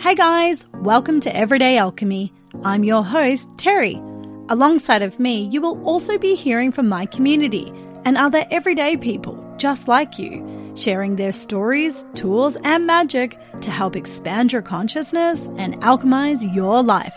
Hey guys, welcome to Everyday Alchemy. I'm your host, Terry. Alongside of me, you will also be hearing from my community and other everyday people just like you, sharing their stories, tools, and magic to help expand your consciousness and alchemize your life.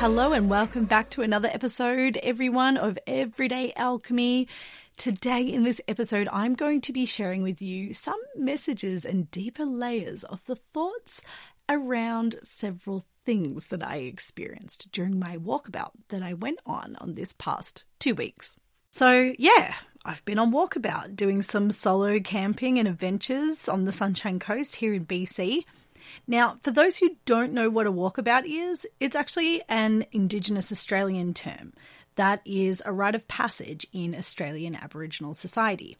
Hello, and welcome back to another episode, everyone, of Everyday Alchemy. Today, in this episode, I'm going to be sharing with you some messages and deeper layers of the thoughts around several things that I experienced during my walkabout that I went on on this past two weeks. So, yeah, I've been on walkabout doing some solo camping and adventures on the Sunshine Coast here in BC. Now, for those who don't know what a walkabout is, it's actually an Indigenous Australian term that is a rite of passage in Australian Aboriginal society,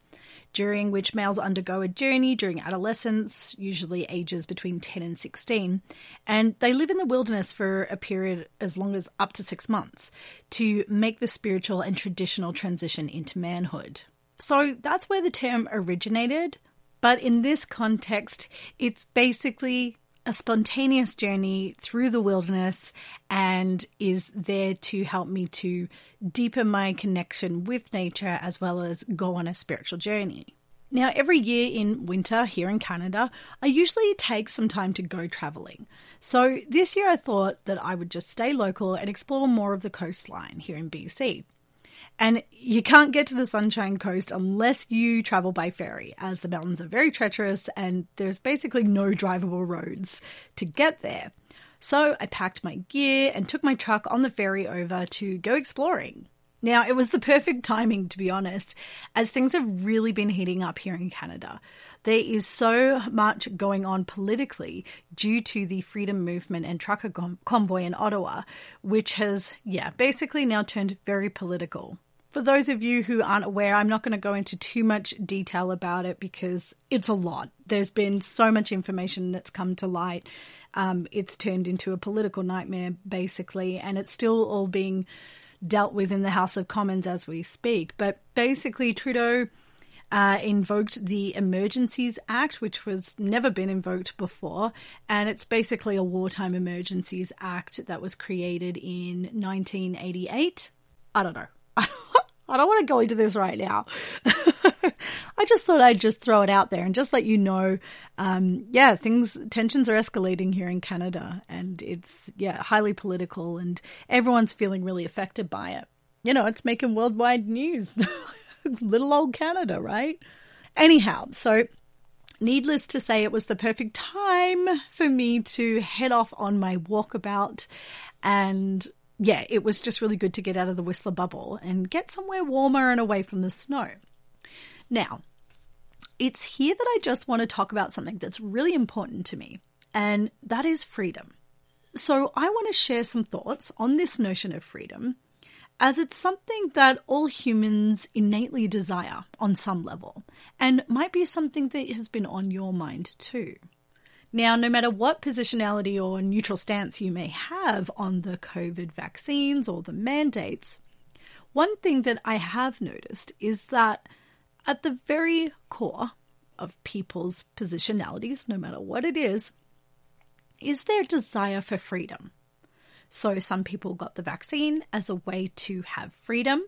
during which males undergo a journey during adolescence, usually ages between 10 and 16, and they live in the wilderness for a period as long as up to six months to make the spiritual and traditional transition into manhood. So that's where the term originated. But in this context, it's basically a spontaneous journey through the wilderness and is there to help me to deepen my connection with nature as well as go on a spiritual journey. Now, every year in winter here in Canada, I usually take some time to go traveling. So this year I thought that I would just stay local and explore more of the coastline here in BC. And you can't get to the Sunshine Coast unless you travel by ferry, as the mountains are very treacherous and there's basically no drivable roads to get there. So I packed my gear and took my truck on the ferry over to go exploring. Now, it was the perfect timing, to be honest, as things have really been heating up here in Canada. There is so much going on politically due to the freedom movement and trucker convoy in Ottawa, which has, yeah, basically now turned very political. For those of you who aren't aware, I'm not going to go into too much detail about it because it's a lot. There's been so much information that's come to light. Um, it's turned into a political nightmare, basically, and it's still all being dealt with in the House of Commons as we speak. But basically, Trudeau uh, invoked the Emergencies Act, which was never been invoked before, and it's basically a wartime emergencies act that was created in 1988. I don't know. I don't want to go into this right now. I just thought I'd just throw it out there and just let you know. Um, yeah, things, tensions are escalating here in Canada and it's, yeah, highly political and everyone's feeling really affected by it. You know, it's making worldwide news. Little old Canada, right? Anyhow, so needless to say, it was the perfect time for me to head off on my walkabout and yeah, it was just really good to get out of the Whistler bubble and get somewhere warmer and away from the snow. Now, it's here that I just want to talk about something that's really important to me, and that is freedom. So, I want to share some thoughts on this notion of freedom, as it's something that all humans innately desire on some level, and might be something that has been on your mind too. Now, no matter what positionality or neutral stance you may have on the COVID vaccines or the mandates, one thing that I have noticed is that at the very core of people's positionalities, no matter what it is, is their desire for freedom. So, some people got the vaccine as a way to have freedom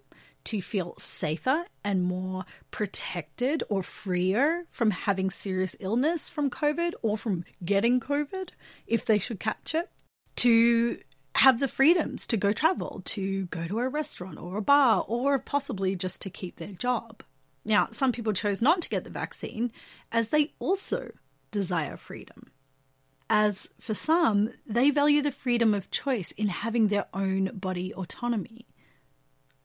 to feel safer and more protected or freer from having serious illness from COVID or from getting COVID if they should catch it, to have the freedoms to go travel, to go to a restaurant or a bar, or possibly just to keep their job. Now, some people chose not to get the vaccine as they also desire freedom. As for some, they value the freedom of choice in having their own body autonomy.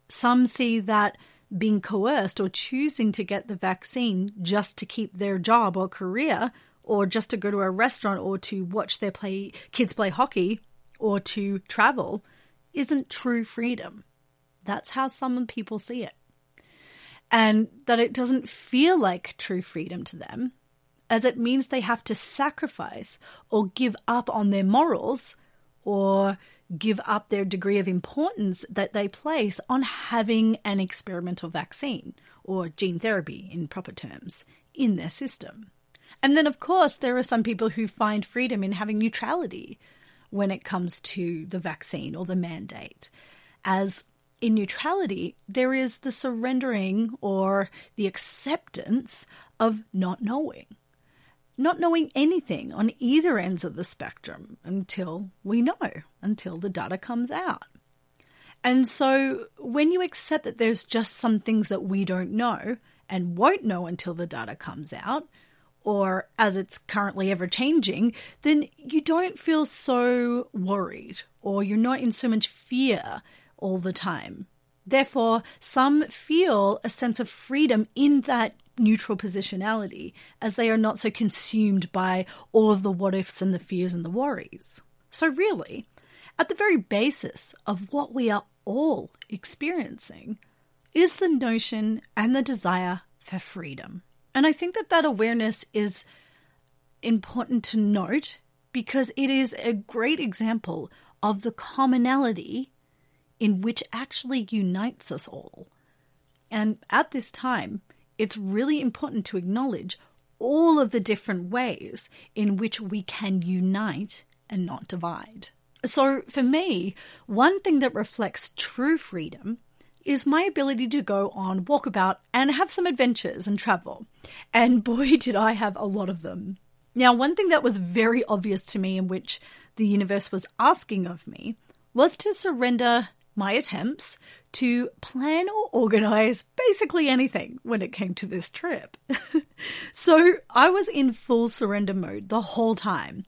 Some see that being coerced or choosing to get the vaccine just to keep their job or career, or just to go to a restaurant or to watch their play kids play hockey or to travel isn't true freedom. That's how some people see it. And that it doesn't feel like true freedom to them, as it means they have to sacrifice or give up on their morals or give up their degree of importance that they place on having an experimental vaccine or gene therapy in proper terms in their system. And then, of course, there are some people who find freedom in having neutrality when it comes to the vaccine or the mandate. As in neutrality, there is the surrendering or the acceptance of not knowing. Not knowing anything on either ends of the spectrum until we know, until the data comes out. And so when you accept that there's just some things that we don't know and won't know until the data comes out, or as it's currently ever changing, then you don't feel so worried or you're not in so much fear all the time. Therefore, some feel a sense of freedom in that neutral positionality as they are not so consumed by all of the what ifs and the fears and the worries. So, really, at the very basis of what we are all experiencing is the notion and the desire for freedom. And I think that that awareness is important to note because it is a great example of the commonality in which actually unites us all. And at this time, it's really important to acknowledge all of the different ways in which we can unite and not divide. So, for me, one thing that reflects true freedom is my ability to go on walkabout and have some adventures and travel. And boy, did I have a lot of them. Now, one thing that was very obvious to me, in which the universe was asking of me, was to surrender my attempts to plan or organize basically anything when it came to this trip. so I was in full surrender mode the whole time.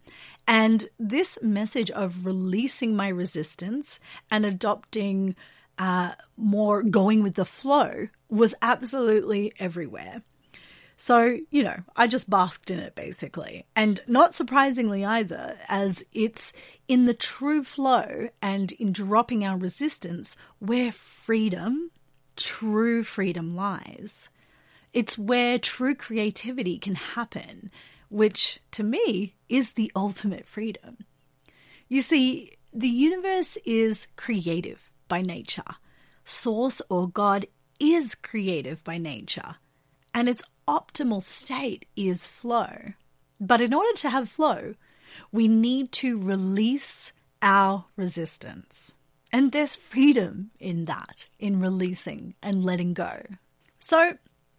And this message of releasing my resistance and adopting uh, more going with the flow was absolutely everywhere. So, you know, I just basked in it basically. And not surprisingly either, as it's in the true flow and in dropping our resistance where freedom, true freedom lies. It's where true creativity can happen, which to me is the ultimate freedom. You see, the universe is creative by nature. Source or God is creative by nature. And it's optimal state is flow. But in order to have flow, we need to release our resistance. And there's freedom in that, in releasing and letting go. So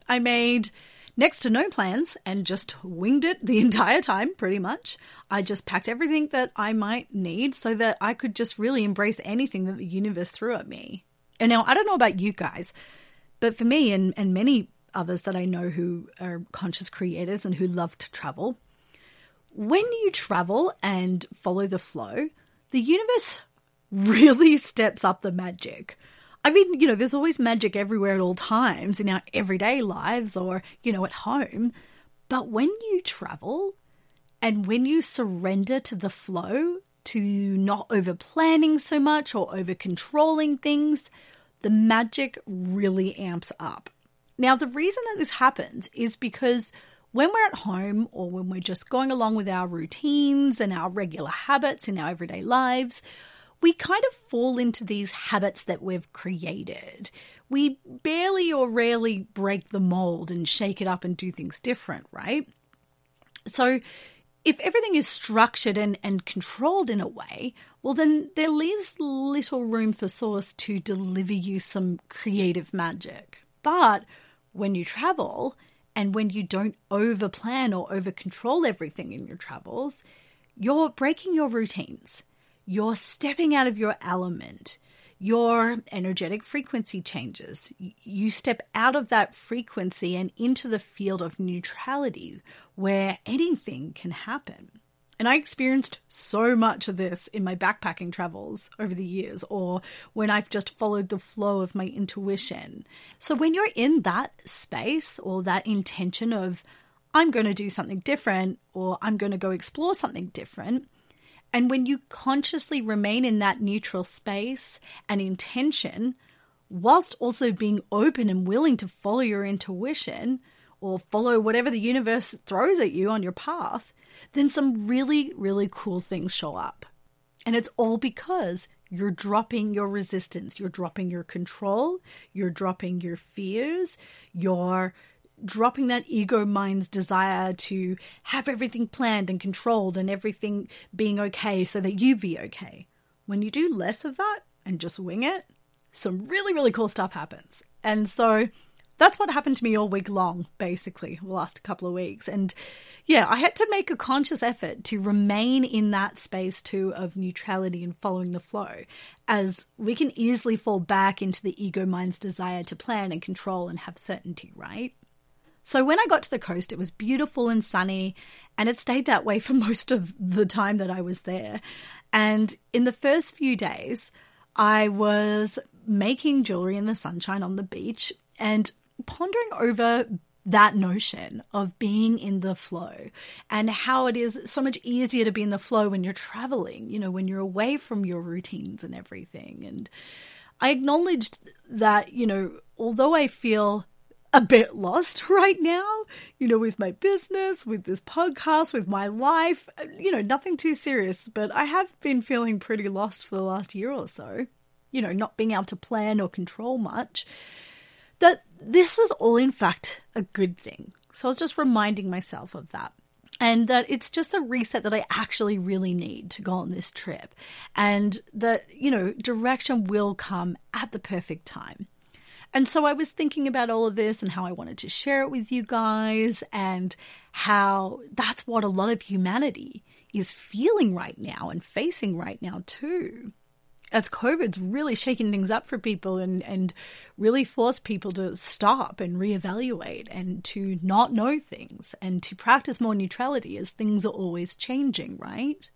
I made next to no plans and just winged it the entire time, pretty much. I just packed everything that I might need so that I could just really embrace anything that the universe threw at me. And now, I don't know about you guys, but for me and, and many others that I know who are conscious creators and who love to travel. When you travel and follow the flow, the universe really steps up the magic. I mean, you know, there's always magic everywhere at all times in our everyday lives or, you know, at home. But when you travel and when you surrender to the flow, to not over planning so much or over controlling things, the magic really amps up. Now, the reason that this happens is because when we're at home or when we're just going along with our routines and our regular habits in our everyday lives, we kind of fall into these habits that we've created. We barely or rarely break the mold and shake it up and do things different, right? So, if everything is structured and, and controlled in a way, well, then there leaves little room for Source to deliver you some creative magic. But when you travel and when you don't over plan or over control everything in your travels, you're breaking your routines. You're stepping out of your element. Your energetic frequency changes. You step out of that frequency and into the field of neutrality where anything can happen. And I experienced so much of this in my backpacking travels over the years, or when I've just followed the flow of my intuition. So, when you're in that space or that intention of, I'm going to do something different, or I'm going to go explore something different, and when you consciously remain in that neutral space and intention, whilst also being open and willing to follow your intuition or follow whatever the universe throws at you on your path, then some really, really cool things show up. And it's all because you're dropping your resistance, you're dropping your control, you're dropping your fears, you're dropping that ego mind's desire to have everything planned and controlled and everything being okay so that you be okay. When you do less of that and just wing it, some really, really cool stuff happens. And so that's what happened to me all week long, basically, the last couple of weeks. And yeah, I had to make a conscious effort to remain in that space too of neutrality and following the flow, as we can easily fall back into the ego mind's desire to plan and control and have certainty, right? So when I got to the coast, it was beautiful and sunny, and it stayed that way for most of the time that I was there. And in the first few days, I was making jewelry in the sunshine on the beach and pondering over that notion of being in the flow and how it is so much easier to be in the flow when you're traveling, you know, when you're away from your routines and everything. And I acknowledged that, you know, although I feel a bit lost right now, you know, with my business, with this podcast, with my life. You know, nothing too serious, but I have been feeling pretty lost for the last year or so. You know, not being able to plan or control much. That this was all, in fact, a good thing. So I was just reminding myself of that. And that it's just a reset that I actually really need to go on this trip. And that, you know, direction will come at the perfect time. And so I was thinking about all of this and how I wanted to share it with you guys and how that's what a lot of humanity is feeling right now and facing right now too. As COVID's really shaking things up for people and, and really forced people to stop and reevaluate and to not know things and to practice more neutrality as things are always changing, right?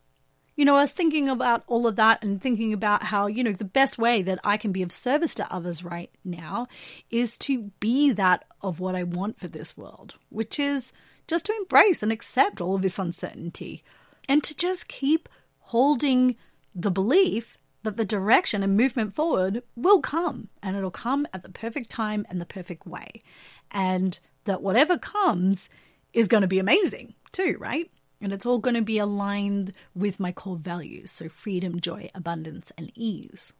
you know, I was thinking about all of that and thinking about how, you know, the best way that I can be of service to others right now is to be that of what I want for this world, which is just to embrace and accept all of this uncertainty and to just keep holding the belief that the direction and movement forward will come and it'll come at the perfect time and the perfect way. And that whatever comes is going to be amazing too, right? And it's all going to be aligned with my core values. So, freedom, joy, abundance, and ease.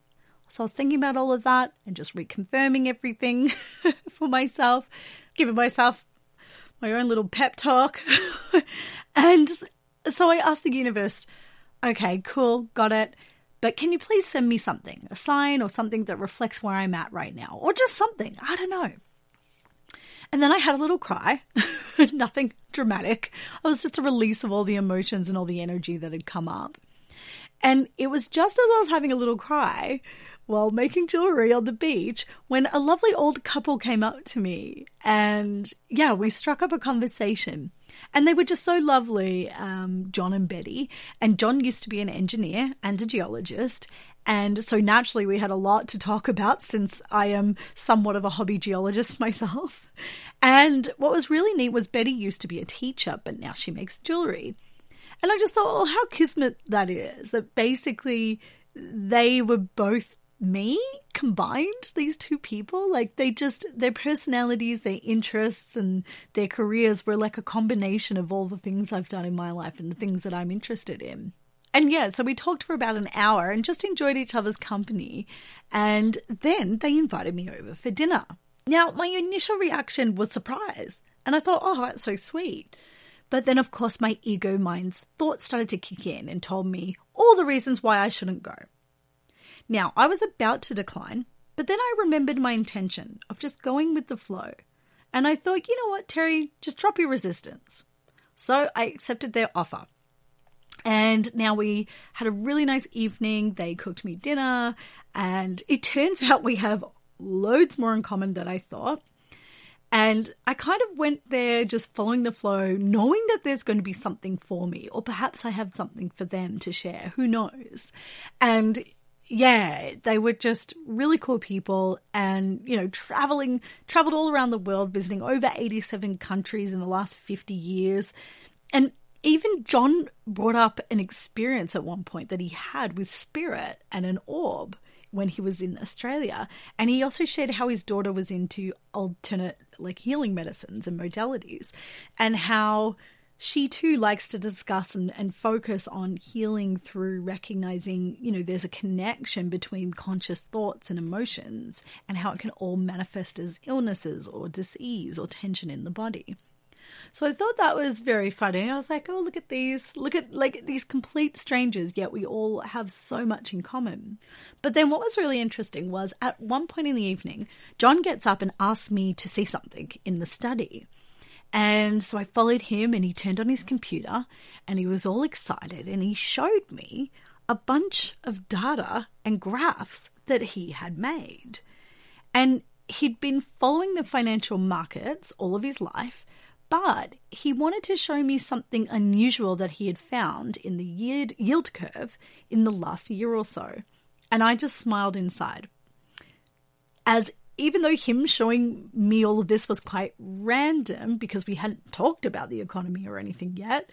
So, I was thinking about all of that and just reconfirming everything for myself, giving myself my own little pep talk. and so, I asked the universe, okay, cool, got it. But can you please send me something, a sign or something that reflects where I'm at right now, or just something? I don't know. And then I had a little cry, nothing dramatic. It was just a release of all the emotions and all the energy that had come up. And it was just as I was having a little cry while making jewelry on the beach when a lovely old couple came up to me. And yeah, we struck up a conversation. And they were just so lovely, um, John and Betty. And John used to be an engineer and a geologist. And so naturally, we had a lot to talk about since I am somewhat of a hobby geologist myself. And what was really neat was Betty used to be a teacher, but now she makes jewelry. And I just thought, oh, how kismet that is. That basically they were both me combined, these two people. Like they just, their personalities, their interests, and their careers were like a combination of all the things I've done in my life and the things that I'm interested in. And yeah, so we talked for about an hour and just enjoyed each other's company. And then they invited me over for dinner. Now, my initial reaction was surprise. And I thought, oh, that's so sweet. But then, of course, my ego mind's thoughts started to kick in and told me all the reasons why I shouldn't go. Now, I was about to decline, but then I remembered my intention of just going with the flow. And I thought, you know what, Terry, just drop your resistance. So I accepted their offer. And now we had a really nice evening. They cooked me dinner, and it turns out we have loads more in common than I thought. And I kind of went there just following the flow, knowing that there's going to be something for me, or perhaps I have something for them to share. Who knows? And yeah, they were just really cool people and, you know, traveling, traveled all around the world, visiting over 87 countries in the last 50 years. And even John brought up an experience at one point that he had with spirit and an orb when he was in Australia. And he also shared how his daughter was into alternate like healing medicines and modalities and how she too likes to discuss and, and focus on healing through recognizing, you know, there's a connection between conscious thoughts and emotions and how it can all manifest as illnesses or disease or tension in the body. So I thought that was very funny. I was like, oh, look at these, look at like these complete strangers, yet we all have so much in common. But then what was really interesting was at one point in the evening, John gets up and asks me to see something in the study. And so I followed him and he turned on his computer and he was all excited and he showed me a bunch of data and graphs that he had made. And he'd been following the financial markets all of his life, but he wanted to show me something unusual that he had found in the yield curve in the last year or so. And I just smiled inside. As even though him showing me all of this was quite random because we hadn't talked about the economy or anything yet,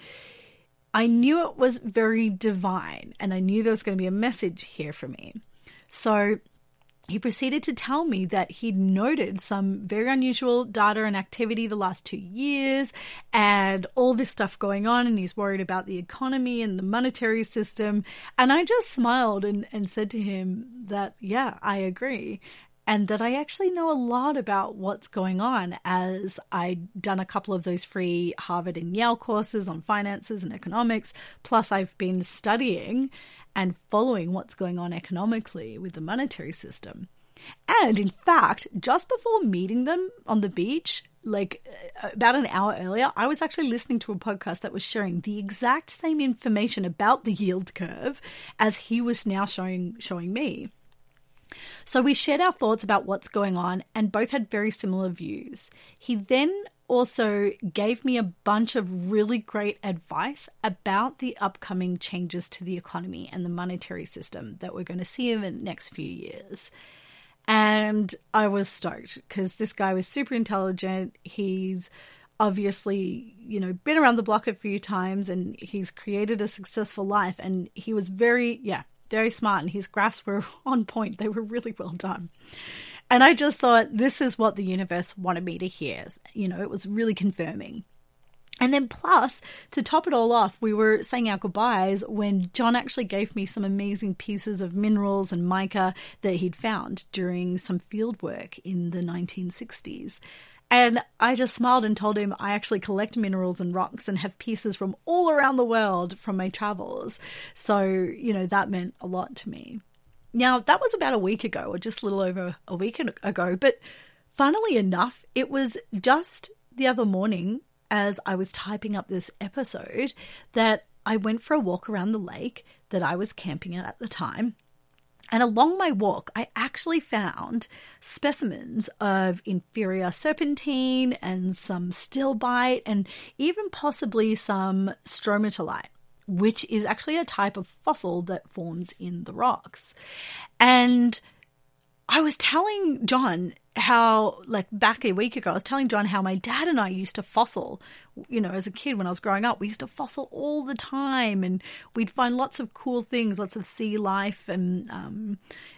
I knew it was very divine and I knew there was going to be a message here for me. So he proceeded to tell me that he'd noted some very unusual data and activity the last two years and all this stuff going on, and he's worried about the economy and the monetary system. And I just smiled and, and said to him that, yeah, I agree and that I actually know a lot about what's going on as I'd done a couple of those free Harvard and Yale courses on finances and economics. Plus, I've been studying and following what's going on economically with the monetary system. And in fact, just before meeting them on the beach, like uh, about an hour earlier, I was actually listening to a podcast that was sharing the exact same information about the yield curve as he was now showing showing me. So we shared our thoughts about what's going on and both had very similar views. He then also gave me a bunch of really great advice about the upcoming changes to the economy and the monetary system that we're going to see in the next few years. And I was stoked because this guy was super intelligent. He's obviously, you know, been around the block a few times and he's created a successful life. And he was very, yeah, very smart and his graphs were on point. They were really well done. And I just thought, this is what the universe wanted me to hear. You know, it was really confirming. And then, plus, to top it all off, we were saying our goodbyes when John actually gave me some amazing pieces of minerals and mica that he'd found during some field work in the 1960s. And I just smiled and told him I actually collect minerals and rocks and have pieces from all around the world from my travels. So, you know, that meant a lot to me. Now, that was about a week ago, or just a little over a week ago. But funnily enough, it was just the other morning as I was typing up this episode that I went for a walk around the lake that I was camping at at the time. And along my walk, I actually found specimens of inferior serpentine and some stilbite and even possibly some stromatolite, which is actually a type of fossil that forms in the rocks. And I was telling John how, like back a week ago, I was telling John how my dad and I used to fossil. You know, as a kid when I was growing up, we used to fossil all the time, and we'd find lots of cool things, lots of sea life and um,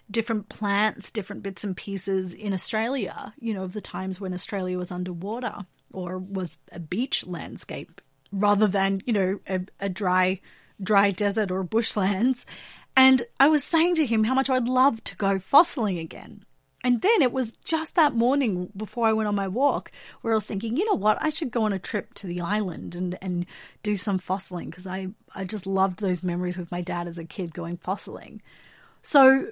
different plants, different bits and pieces in Australia. You know, of the times when Australia was underwater or was a beach landscape rather than you know a, a dry, dry desert or bushlands. And I was saying to him how much I'd love to go fossiling again. And then it was just that morning before I went on my walk where I was thinking, you know what, I should go on a trip to the island and, and do some fossiling because I, I just loved those memories with my dad as a kid going fossiling. So,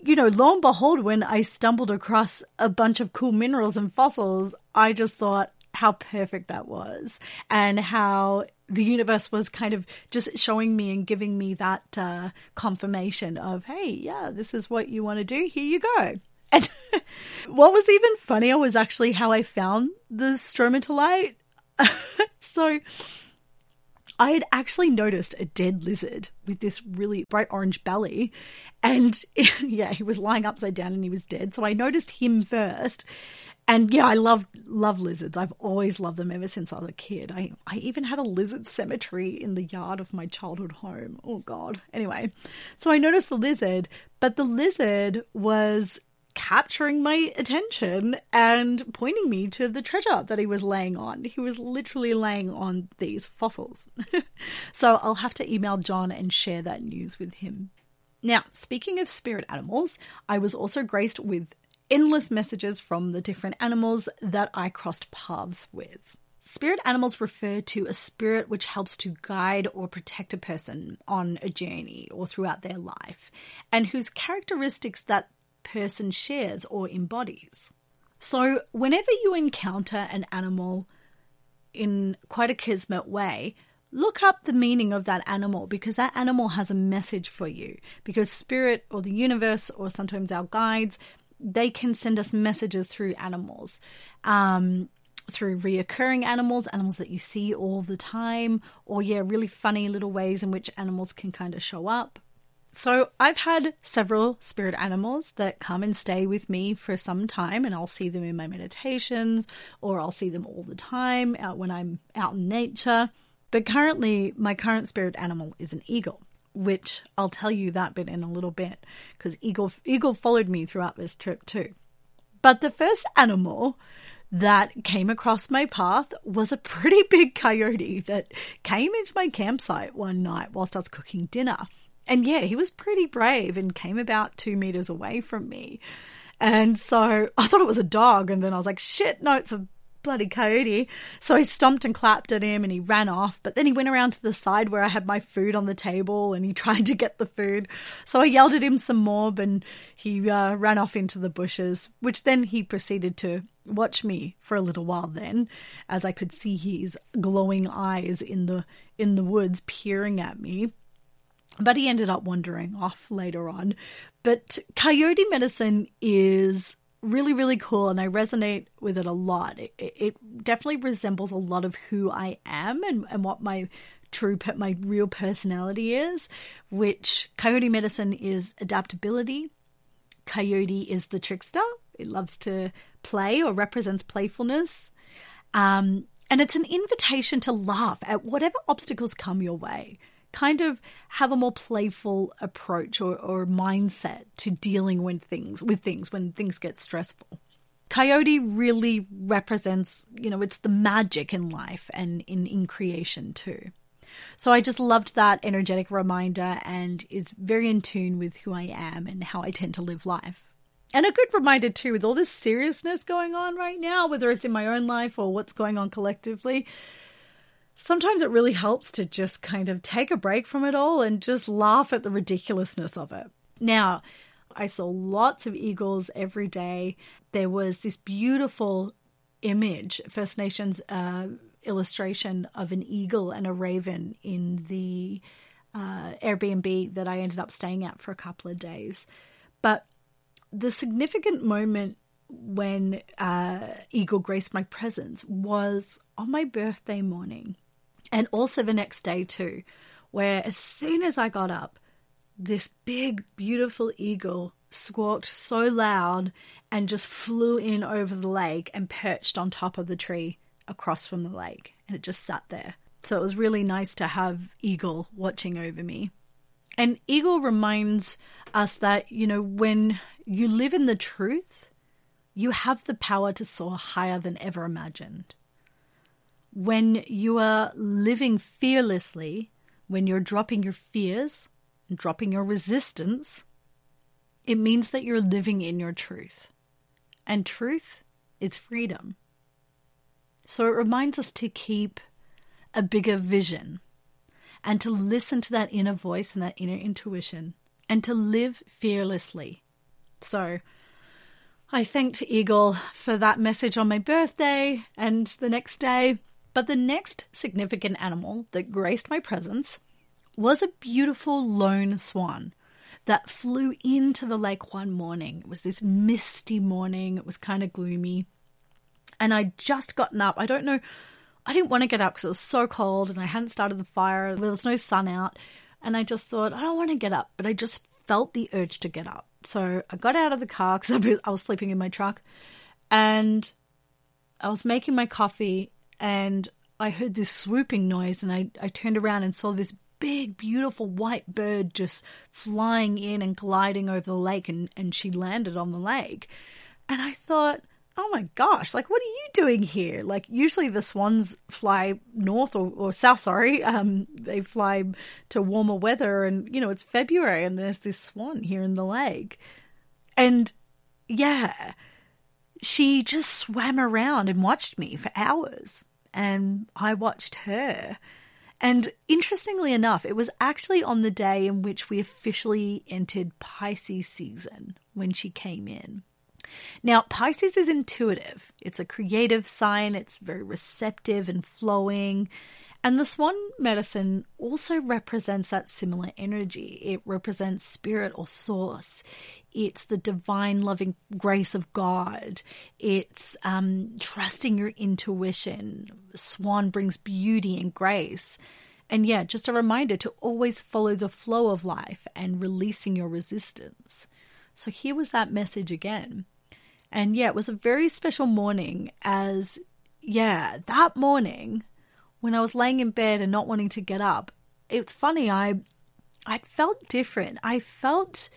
you know, lo and behold, when I stumbled across a bunch of cool minerals and fossils, I just thought how perfect that was and how the universe was kind of just showing me and giving me that uh, confirmation of, hey, yeah, this is what you want to do. Here you go. And what was even funnier was actually how I found the stromatolite. so I had actually noticed a dead lizard with this really bright orange belly. And yeah, he was lying upside down and he was dead. So I noticed him first. And yeah, I love love lizards. I've always loved them ever since I was a kid. I, I even had a lizard cemetery in the yard of my childhood home. Oh god. Anyway, so I noticed the lizard, but the lizard was capturing my attention and pointing me to the treasure that he was laying on. He was literally laying on these fossils. so I'll have to email John and share that news with him. Now, speaking of spirit animals, I was also graced with endless messages from the different animals that I crossed paths with. Spirit animals refer to a spirit which helps to guide or protect a person on a journey or throughout their life, and whose characteristics that person shares or embodies. So, whenever you encounter an animal in quite a kismet way, look up the meaning of that animal because that animal has a message for you. Because spirit or the universe, or sometimes our guides, they can send us messages through animals. Um, through reoccurring animals, animals that you see all the time, or yeah, really funny little ways in which animals can kind of show up. So I've had several spirit animals that come and stay with me for some time, and I'll see them in my meditations, or I'll see them all the time out when I'm out in nature. But currently, my current spirit animal is an eagle, which I'll tell you that bit in a little bit, because eagle eagle followed me throughout this trip too. But the first animal that came across my path was a pretty big coyote that came into my campsite one night whilst I was cooking dinner. And yeah, he was pretty brave and came about two meters away from me. And so I thought it was a dog. And then I was like, shit, no, it's a bloody coyote. So I stomped and clapped at him and he ran off. But then he went around to the side where I had my food on the table and he tried to get the food. So I yelled at him some more and he uh, ran off into the bushes, which then he proceeded to watch me for a little while then as I could see his glowing eyes in the in the woods peering at me but he ended up wandering off later on. But coyote medicine is really, really cool, and I resonate with it a lot. It, it definitely resembles a lot of who I am and, and what my true, my real personality is, which coyote medicine is adaptability. Coyote is the trickster. It loves to play or represents playfulness. Um, and it's an invitation to laugh at whatever obstacles come your way kind of have a more playful approach or, or mindset to dealing with things with things when things get stressful. Coyote really represents, you know, it's the magic in life and in, in creation too. So I just loved that energetic reminder and is very in tune with who I am and how I tend to live life. And a good reminder too, with all this seriousness going on right now, whether it's in my own life or what's going on collectively, sometimes it really helps to just kind of take a break from it all and just laugh at the ridiculousness of it. Now, I saw lots of eagles every day. There was this beautiful image, First Nations uh, illustration of an eagle and a raven in the uh, Airbnb that I ended up staying at for a couple of days. But the significant moment when uh, Eagle graced my presence was on my birthday morning and also the next day too, where as soon as I got up, this big, beautiful eagle squawked so loud and just flew in over the lake and perched on top of the tree across from the lake. And it just sat there. So it was really nice to have Eagle watching over me. And Eagle reminds us that, you know, when you live in the truth, you have the power to soar higher than ever imagined when you are living fearlessly, when you're dropping your fears and dropping your resistance, it means that you're living in your truth. And truth is freedom. So it reminds us to keep a bigger vision and to listen to that inner voice and that inner intuition and to live fearlessly. So I thanked Eagle for that message on my birthday and the next day. But the next significant animal that graced my presence was a beautiful lone swan that flew into the lake one morning. It was this misty morning, it was kind of gloomy. And I'd just gotten up. I don't know, I didn't want to get up because it was so cold and I hadn't started the fire. There was no sun out. And I just thought, I don't want to get up. But I just felt the urge to get up. So I got out of the car because I was sleeping in my truck and I was making my coffee and I heard this swooping noise and I, I turned around and saw this big, beautiful white bird just flying in and gliding over the lake, and, and she landed on the lake. And I thought, oh my gosh, like, what are you doing here? Like, usually the swans fly north or, or south, sorry. Um, they fly to warmer weather, and, you know, it's February, and there's this swan here in the lake. And yeah, she just swam around and watched me for hours, and I watched her. And interestingly enough, it was actually on the day in which we officially entered Pisces season when she came in. Now, Pisces is intuitive. It's a creative sign. It's very receptive and flowing. And the swan medicine also represents that similar energy. It represents spirit or source. It's the divine loving grace of God. It's um, trusting your intuition. Swan brings beauty and grace. And yeah, just a reminder to always follow the flow of life and releasing your resistance. So here was that message again. And yeah, it was a very special morning as, yeah, that morning when I was laying in bed and not wanting to get up, it's funny, I I felt different. I felt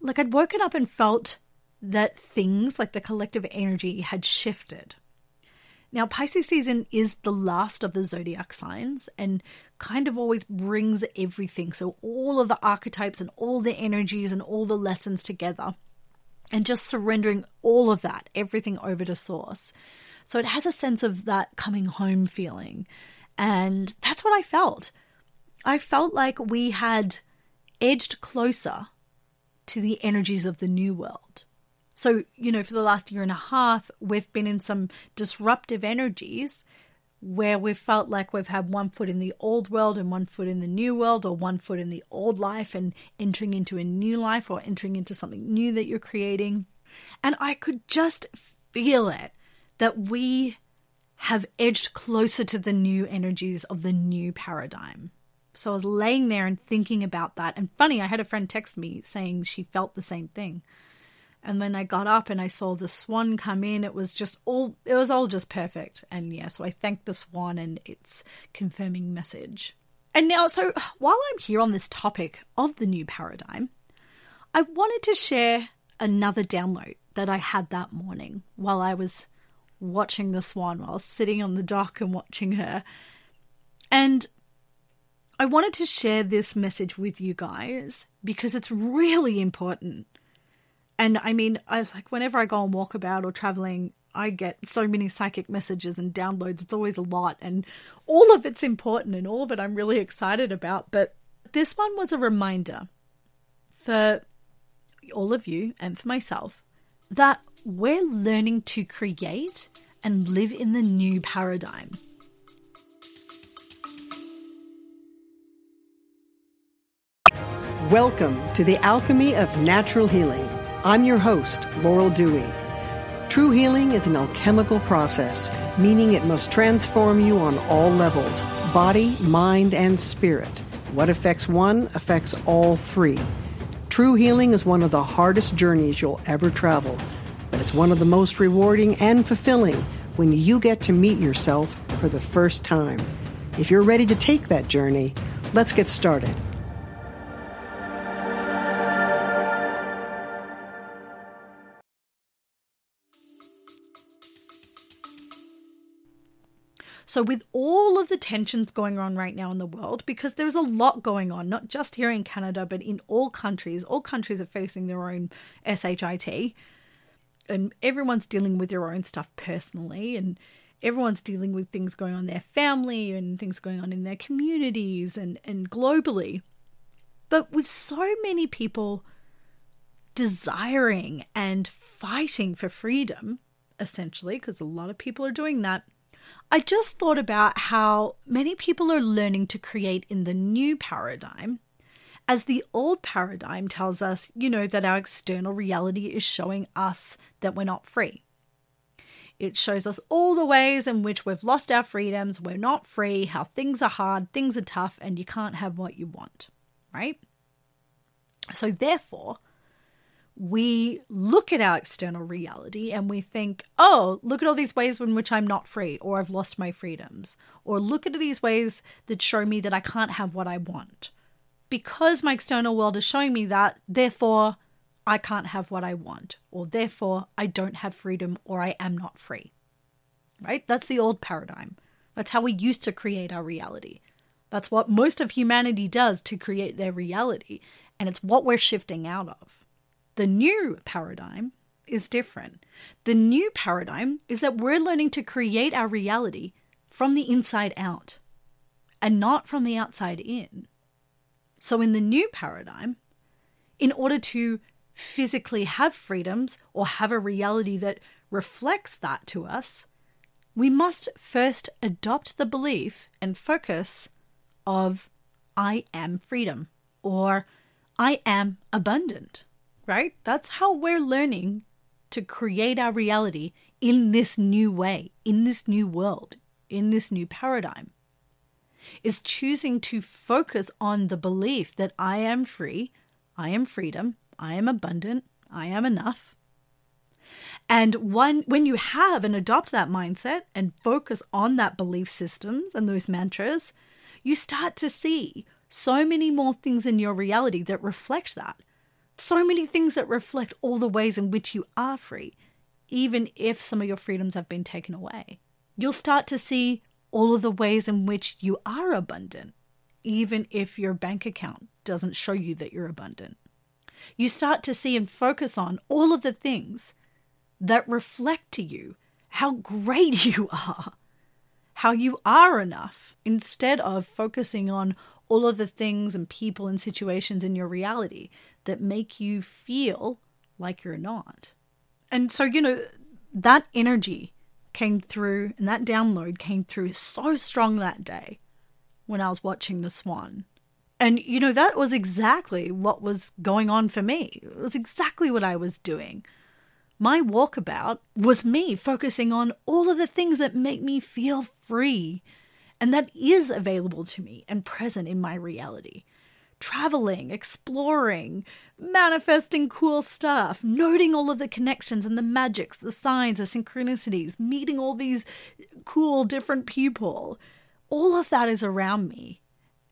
like I'd woken up and felt that things like the collective energy had shifted. Now, Pisces season is the last of the zodiac signs and kind of always brings everything. So, all of the archetypes and all the energies and all the lessons together, and just surrendering all of that, everything over to Source. So it has a sense of that coming home feeling. And that's what I felt. I felt like we had edged closer to the energies of the new world. So, you know, for the last year and a half, we've been in some disruptive energies where we've felt like we've had one foot in the old world and one foot in the new world, or one foot in the old life and entering into a new life or entering into something new that you're creating. And I could just feel it that we have edged closer to the new energies of the new paradigm. So I was laying there and thinking about that. And funny, I had a friend text me saying she felt the same thing. And then I got up and I saw the swan come in. It was just all, it was all just perfect. And yeah, so I thank the swan and its confirming message. And now, so while I'm here on this topic of the new paradigm, I wanted to share another download that I had that morning while I was watching the swan while sitting on the dock and watching her. And I wanted to share this message with you guys because it's really important. And I mean, I like whenever I go on walkabout or traveling, I get so many psychic messages and downloads. It's always a lot, and all of it's important and all of it I'm really excited about. But this one was a reminder for all of you and for myself that we're learning to create and live in the new paradigm. Welcome to the Alchemy of Natural Healing. I'm your host, Laurel Dewey. True healing is an alchemical process, meaning it must transform you on all levels body, mind, and spirit. What affects one affects all three. True healing is one of the hardest journeys you'll ever travel but it's one of the most rewarding and fulfilling when you get to meet yourself for the first time. If you're ready to take that journey, let's get started. So, with all of the tensions going on right now in the world, because there's a lot going on, not just here in Canada, but in all countries, all countries are facing their own SHIT and everyone's dealing with their own stuff personally and everyone's dealing with things going on in their family and things going on in their communities and, and globally. But with so many people desiring and fighting for freedom, essentially, because a lot of people are doing that, I just thought about how many people are learning to create in the new paradigm as the old paradigm tells us, you know, that our external reality is showing us that we're not free. It shows us all the ways in which we've lost our freedoms, we're not free, how things are hard, things are tough, and you can't have what you want, right? So, therefore, we look at our external reality and we think, oh, look at all these ways in which I'm not free or I've lost my freedoms. Or look at these ways that show me that I can't have what I want. Because my external world is showing me that, therefore, I can't have what I want. Or therefore, I don't have freedom or I am not free. Right? That's the old paradigm. That's how we used to create our reality. That's what most of humanity does to create their reality. And it's what we're shifting out of. The new paradigm is different. The new paradigm is that we're learning to create our reality from the inside out and not from the outside in. So, in the new paradigm, in order to physically have freedoms or have a reality that reflects that to us, we must first adopt the belief and focus of I am freedom or I am abundant right? That's how we're learning to create our reality in this new way, in this new world, in this new paradigm. Is choosing to focus on the belief that I am free, I am freedom, I am abundant, I am enough. And when, when you have and adopt that mindset and focus on that belief systems and those mantras, you start to see so many more things in your reality that reflect that so many things that reflect all the ways in which you are free, even if some of your freedoms have been taken away. You'll start to see all of the ways in which you are abundant, even if your bank account doesn't show you that you're abundant. You start to see and focus on all of the things that reflect to you how great you are, how you are enough, instead of focusing on all of the things and people and situations in your reality that make you feel like you're not. And so, you know, that energy came through and that download came through so strong that day when I was watching The Swan. And, you know, that was exactly what was going on for me. It was exactly what I was doing. My walkabout was me focusing on all of the things that make me feel free and that is available to me and present in my reality. Traveling, exploring, manifesting cool stuff, noting all of the connections and the magics, the signs, the synchronicities, meeting all these cool different people. All of that is around me.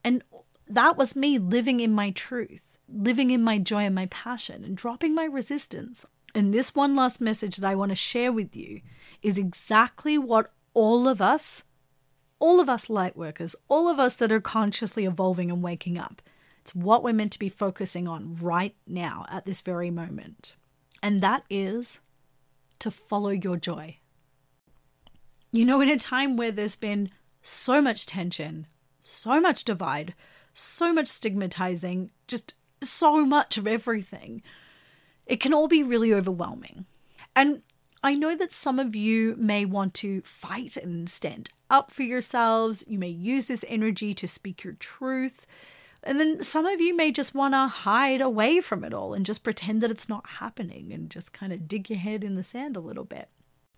And that was me living in my truth, living in my joy and my passion, and dropping my resistance. And this one last message that I want to share with you is exactly what all of us all of us light workers, all of us that are consciously evolving and waking up. It's what we're meant to be focusing on right now at this very moment. And that is to follow your joy. You know, in a time where there's been so much tension, so much divide, so much stigmatizing, just so much of everything, it can all be really overwhelming. And I know that some of you may want to fight and stand up for yourselves. You may use this energy to speak your truth. And then some of you may just want to hide away from it all and just pretend that it's not happening and just kind of dig your head in the sand a little bit.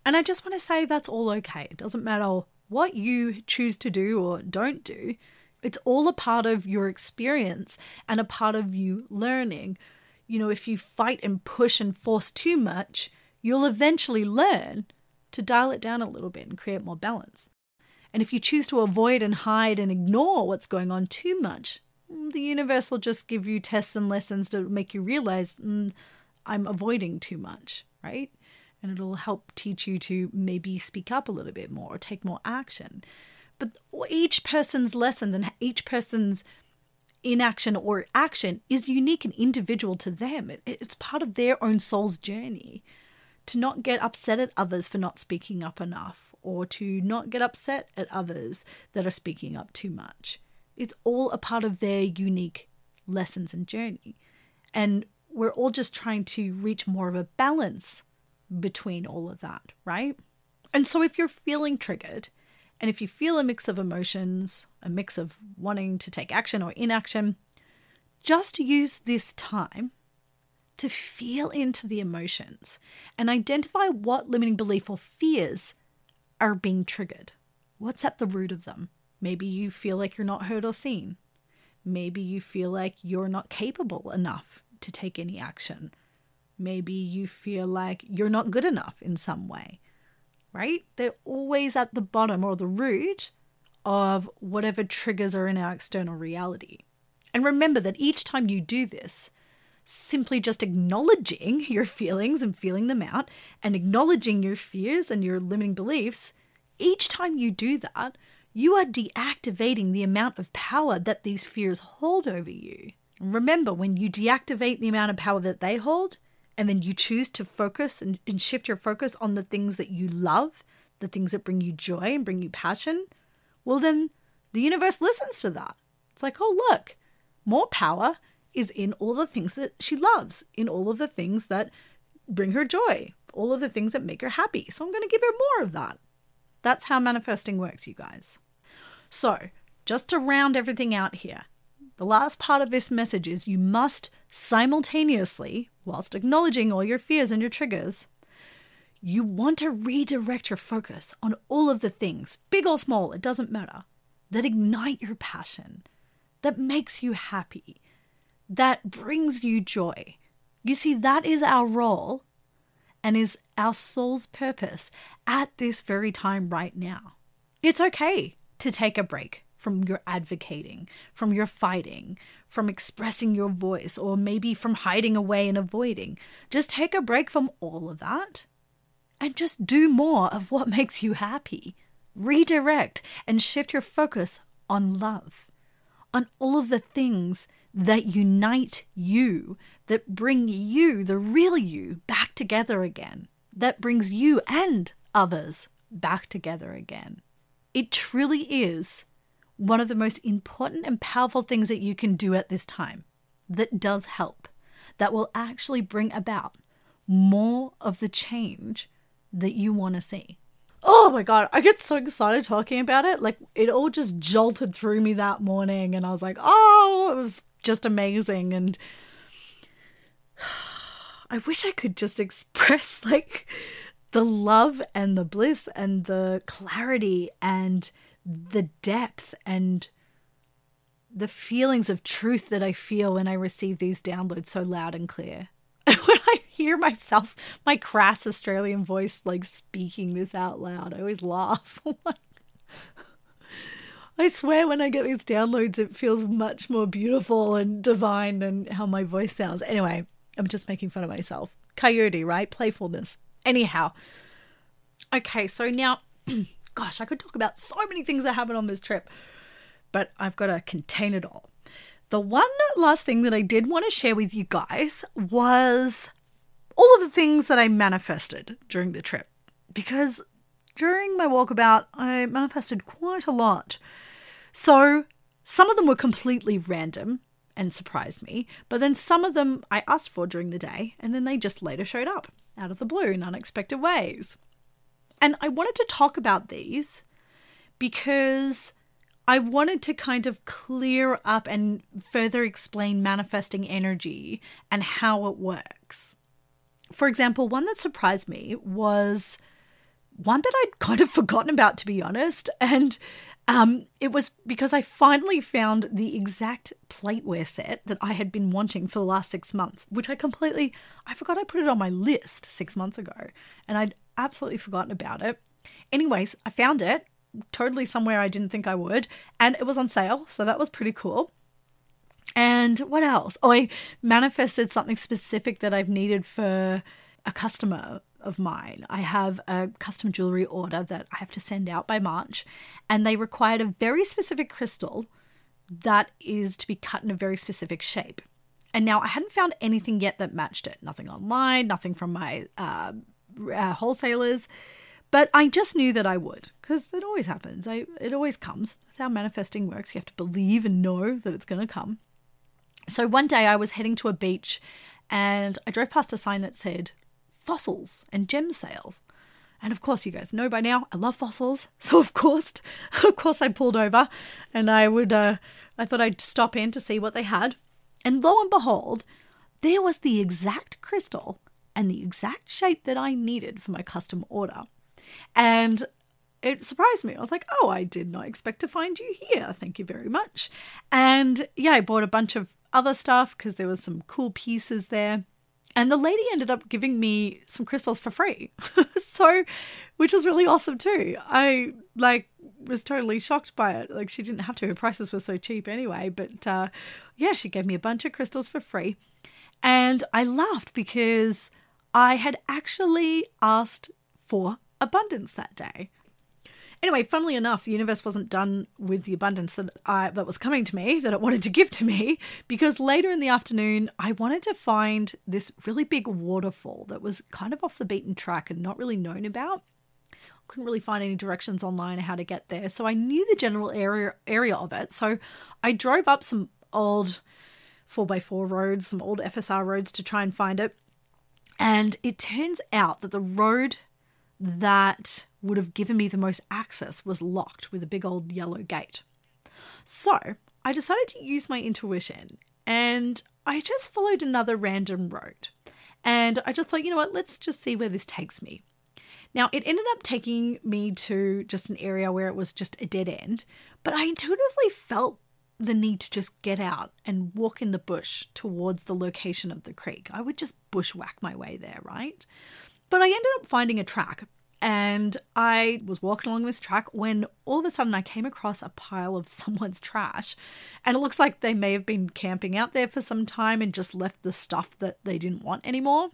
And I just want to say that's all okay. It doesn't matter what you choose to do or don't do, it's all a part of your experience and a part of you learning. You know, if you fight and push and force too much, you'll eventually learn to dial it down a little bit and create more balance. And if you choose to avoid and hide and ignore what's going on too much, the universe will just give you tests and lessons to make you realize mm, I'm avoiding too much, right? And it'll help teach you to maybe speak up a little bit more or take more action. But each person's lessons and each person's inaction or action is unique and individual to them. it's part of their own soul's journey to not get upset at others for not speaking up enough or to not get upset at others that are speaking up too much. It's all a part of their unique lessons and journey. And we're all just trying to reach more of a balance between all of that, right? And so if you're feeling triggered, and if you feel a mix of emotions, a mix of wanting to take action or inaction, just use this time to feel into the emotions and identify what limiting belief or fears are being triggered. What's at the root of them? Maybe you feel like you're not heard or seen. Maybe you feel like you're not capable enough to take any action. Maybe you feel like you're not good enough in some way, right? They're always at the bottom or the root of whatever triggers are in our external reality. And remember that each time you do this, simply just acknowledging your feelings and feeling them out and acknowledging your fears and your limiting beliefs, each time you do that, you are deactivating the amount of power that these fears hold over you. Remember, when you deactivate the amount of power that they hold, and then you choose to focus and, and shift your focus on the things that you love, the things that bring you joy and bring you passion, well, then the universe listens to that. It's like, oh, look, more power is in all the things that she loves, in all of the things that bring her joy, all of the things that make her happy. So I'm going to give her more of that. That's how manifesting works, you guys. So, just to round everything out here, the last part of this message is you must simultaneously, whilst acknowledging all your fears and your triggers, you want to redirect your focus on all of the things, big or small, it doesn't matter, that ignite your passion, that makes you happy, that brings you joy. You see, that is our role and is our soul's purpose at this very time right now. It's okay to take a break from your advocating, from your fighting, from expressing your voice, or maybe from hiding away and avoiding. Just take a break from all of that and just do more of what makes you happy. Redirect and shift your focus on love, on all of the things that unite you, that bring you, the real you, back together again, that brings you and others back together again. It truly is one of the most important and powerful things that you can do at this time that does help, that will actually bring about more of the change that you want to see. Oh my god, I get so excited talking about it. Like it all just jolted through me that morning and I was like, "Oh, it was just amazing." And I wish I could just express like the love and the bliss and the clarity and the depth and the feelings of truth that I feel when I receive these downloads so loud and clear. when I hear myself, my crass Australian voice, like speaking this out loud, I always laugh. I swear when I get these downloads, it feels much more beautiful and divine than how my voice sounds. Anyway, I'm just making fun of myself. Coyote, right? Playfulness. Anyhow. Okay, so now gosh, I could talk about so many things that happened on this trip, but I've got to contain it all. The one last thing that I did want to share with you guys was all of the things that I manifested during the trip. Because during my walkabout, I manifested quite a lot. So some of them were completely random and surprised me, but then some of them I asked for during the day, and then they just later showed up out of the blue in unexpected ways. And I wanted to talk about these because I wanted to kind of clear up and further explain manifesting energy and how it works. For example, one that surprised me was one that I'd kind of forgotten about, to be honest. And um, it was because I finally found the exact plateware set that I had been wanting for the last six months, which I completely, I forgot I put it on my list six months ago. And I'd absolutely forgotten about it. Anyways, I found it totally somewhere I didn't think I would, and it was on sale, so that was pretty cool. And what else? Oh, I manifested something specific that I've needed for a customer of mine. I have a custom jewelry order that I have to send out by March, and they required a very specific crystal that is to be cut in a very specific shape. And now I hadn't found anything yet that matched it. Nothing online, nothing from my uh, uh, wholesalers. But I just knew that I would because it always happens. I, it always comes. That's how manifesting works. You have to believe and know that it's going to come. So one day I was heading to a beach and I drove past a sign that said fossils and gem sales. And of course, you guys know by now, I love fossils. So of course, of course, I pulled over, and I would, uh, I thought I'd stop in to see what they had. And lo and behold, there was the exact crystal and the exact shape that I needed for my custom order. And it surprised me. I was like, oh, I did not expect to find you here. Thank you very much. And yeah, I bought a bunch of other stuff because there was some cool pieces there. And the lady ended up giving me some crystals for free. so, which was really awesome too. I like was totally shocked by it. Like she didn't have to. Her prices were so cheap anyway. But uh, yeah, she gave me a bunch of crystals for free. And I laughed because I had actually asked for abundance that day. Anyway, funnily enough, the universe wasn't done with the abundance that I that was coming to me, that it wanted to give to me, because later in the afternoon I wanted to find this really big waterfall that was kind of off the beaten track and not really known about. Couldn't really find any directions online how to get there, so I knew the general area area of it. So I drove up some old 4x4 roads, some old FSR roads to try and find it. And it turns out that the road that would have given me the most access was locked with a big old yellow gate. So I decided to use my intuition and I just followed another random road. And I just thought, you know what, let's just see where this takes me. Now, it ended up taking me to just an area where it was just a dead end, but I intuitively felt the need to just get out and walk in the bush towards the location of the creek. I would just bushwhack my way there, right? But I ended up finding a track and I was walking along this track when all of a sudden I came across a pile of someone's trash. And it looks like they may have been camping out there for some time and just left the stuff that they didn't want anymore.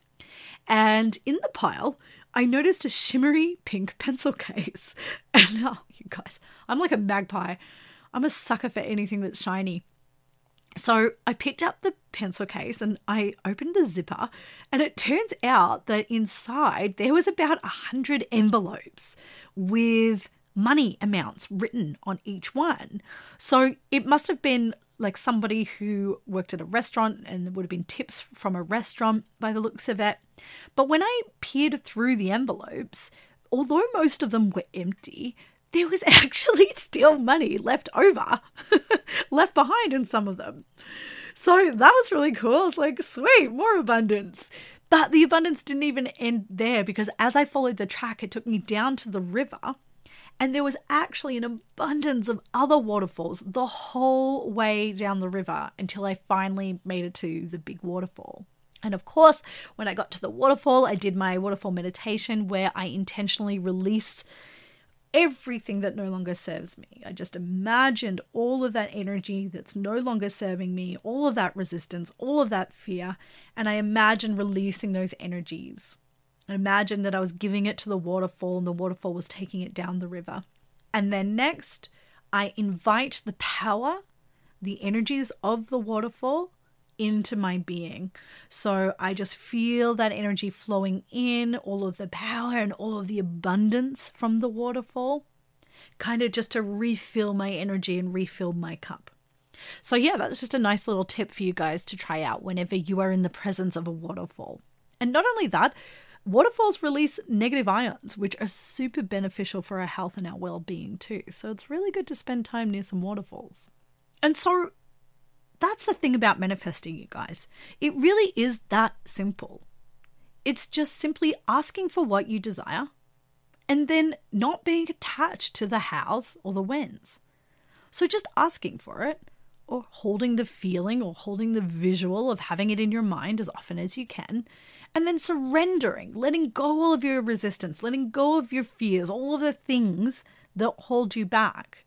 And in the pile, I noticed a shimmery pink pencil case. And oh, you guys, I'm like a magpie. I'm a sucker for anything that's shiny. So I picked up the pencil case and I opened the zipper, and it turns out that inside there was about a hundred envelopes with money amounts written on each one. So it must have been like somebody who worked at a restaurant and would have been tips from a restaurant by the looks of it. But when I peered through the envelopes, although most of them were empty, there was actually still money left over, left behind in some of them. So that was really cool. It's like, sweet, more abundance. But the abundance didn't even end there because as I followed the track, it took me down to the river. And there was actually an abundance of other waterfalls the whole way down the river until I finally made it to the big waterfall. And of course, when I got to the waterfall, I did my waterfall meditation where I intentionally release everything that no longer serves me. I just imagined all of that energy that's no longer serving me, all of that resistance, all of that fear, and I imagined releasing those energies. I imagined that I was giving it to the waterfall and the waterfall was taking it down the river. And then next, I invite the power, the energies of the waterfall into my being. So I just feel that energy flowing in, all of the power and all of the abundance from the waterfall, kind of just to refill my energy and refill my cup. So, yeah, that's just a nice little tip for you guys to try out whenever you are in the presence of a waterfall. And not only that, waterfalls release negative ions, which are super beneficial for our health and our well being too. So, it's really good to spend time near some waterfalls. And so, that's the thing about manifesting, you guys. It really is that simple. It's just simply asking for what you desire and then not being attached to the hows or the whens. So just asking for it or holding the feeling or holding the visual of having it in your mind as often as you can, and then surrendering, letting go of your resistance, letting go of your fears, all of the things that hold you back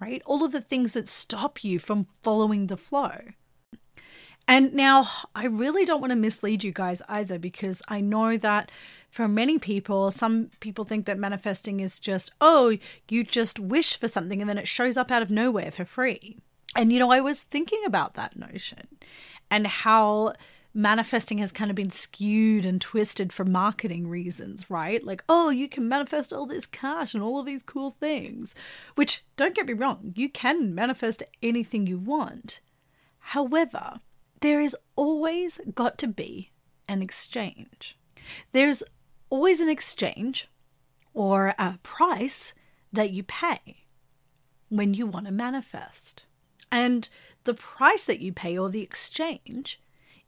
right? All of the things that stop you from following the flow. And now, I really don't want to mislead you guys either because I know that for many people, some people think that manifesting is just, oh, you just wish for something and then it shows up out of nowhere for free. And, you know, I was thinking about that notion and how manifesting has kind of been skewed and twisted for marketing reasons, right? Like, oh, you can manifest all this cash and all of these cool things, which don't get me wrong, you can manifest anything you want. However, there is always got to be an exchange. There's always an exchange or a price that you pay when you want to manifest. And the price that you pay or the exchange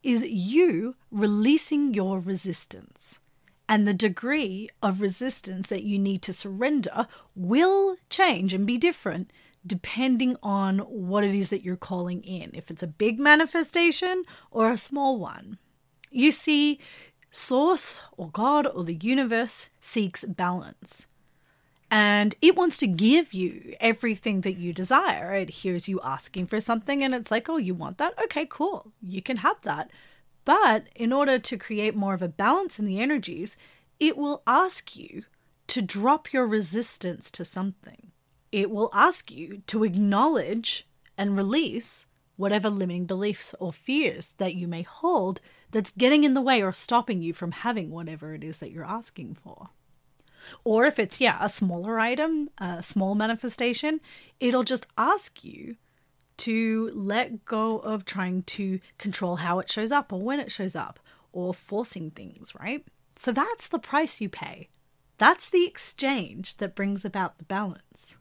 is you releasing your resistance. And the degree of resistance that you need to surrender will change and be different depending on what it is that you're calling in, if it's a big manifestation or a small one. You see, Source or God or the universe seeks balance. And it wants to give you everything that you desire. It hears you asking for something and it's like, oh, you want that? Okay, cool. You can have that. But in order to create more of a balance in the energies, it will ask you to drop your resistance to something. It will ask you to acknowledge and release whatever limiting beliefs or fears that you may hold that's getting in the way or stopping you from having whatever it is that you're asking for. Or if it's, yeah, a smaller item, a small manifestation, it'll just ask you to let go of trying to control how it shows up or when it shows up or forcing things, right? So that's the price you pay. That's the exchange that brings about the balance.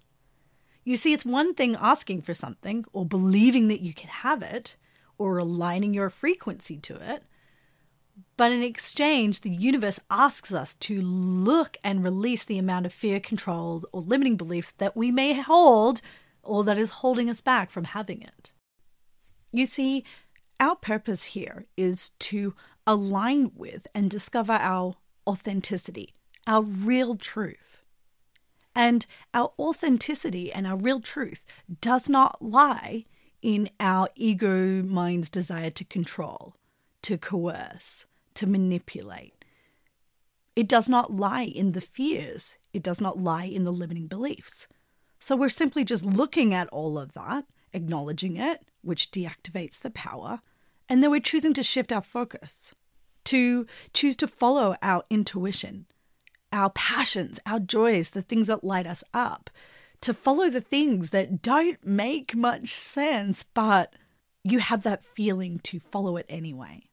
You see, it's one thing asking for something or believing that you can have it or aligning your frequency to it. But in exchange, the universe asks us to look and release the amount of fear, controls, or limiting beliefs that we may hold or that is holding us back from having it. You see, our purpose here is to align with and discover our authenticity, our real truth. And our authenticity and our real truth does not lie in our ego mind's desire to control, to coerce, to manipulate. It does not lie in the fears, it does not lie in the limiting beliefs. So we're simply just looking at all of that, acknowledging it, which deactivates the power, and then we're choosing to shift our focus, to choose to follow our intuition, our passions, our joys, the things that light us up, to follow the things that don't make much sense, but you have that feeling to follow it anyway.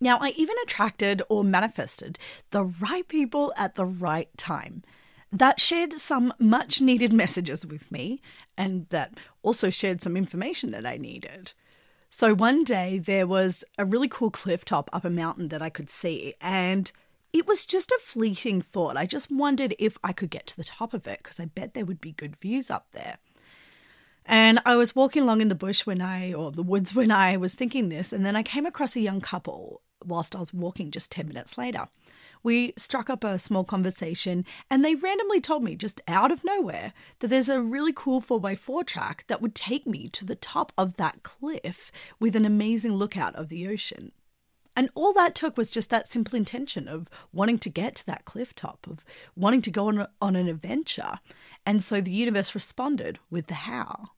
Now, I even attracted or manifested the right people at the right time that shared some much needed messages with me and that also shared some information that I needed. So one day there was a really cool cliff top up a mountain that I could see, and it was just a fleeting thought. I just wondered if I could get to the top of it because I bet there would be good views up there. And I was walking along in the bush when I, or the woods when I was thinking this, and then I came across a young couple whilst I was walking just 10 minutes later we struck up a small conversation and they randomly told me just out of nowhere that there's a really cool 4x4 track that would take me to the top of that cliff with an amazing lookout of the ocean. And all that took was just that simple intention of wanting to get to that cliff top, of wanting to go on, on an adventure. And so the universe responded with the how.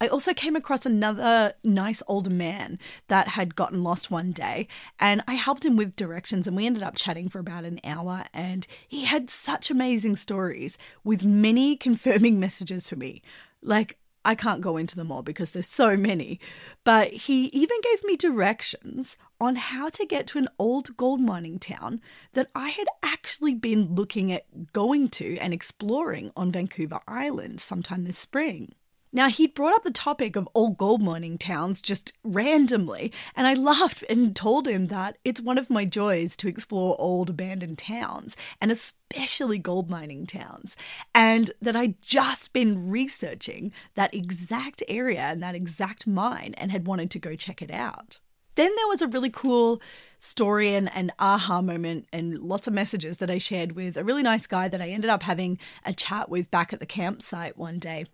I also came across another nice old man that had gotten lost one day, and I helped him with directions, and we ended up chatting for about an hour. And he had such amazing stories with many confirming messages for me. Like, I can't go into them all because there's so many, but he even gave me directions on how to get to an old gold mining town that I had actually been looking at going to and exploring on Vancouver Island sometime this spring. Now, he'd brought up the topic of old gold mining towns just randomly, and I laughed and told him that it's one of my joys to explore old abandoned towns, and especially gold mining towns, and that I'd just been researching that exact area and that exact mine and had wanted to go check it out. Then there was a really cool story and an aha moment and lots of messages that I shared with a really nice guy that I ended up having a chat with back at the campsite one day.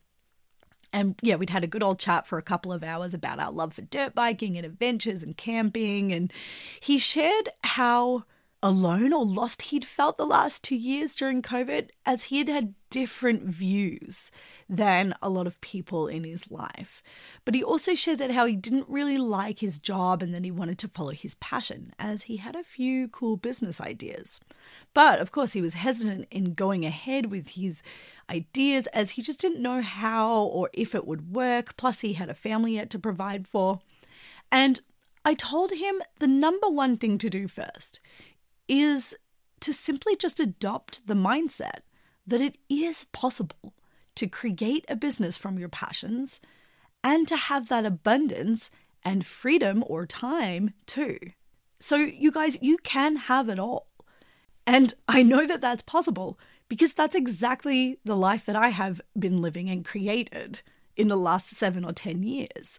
And yeah, we'd had a good old chat for a couple of hours about our love for dirt biking and adventures and camping. And he shared how alone or lost he'd felt the last two years during COVID, as he had had different views than a lot of people in his life. But he also shared that how he didn't really like his job and that he wanted to follow his passion, as he had a few cool business ideas. But of course, he was hesitant in going ahead with his ideas as he just didn't know how or if it would work. Plus, he had a family yet to provide for. And I told him the number one thing to do first is to simply just adopt the mindset that it is possible to create a business from your passions and to have that abundance and freedom or time too. So, you guys, you can have it all. And I know that that's possible because that's exactly the life that I have been living and created in the last seven or 10 years.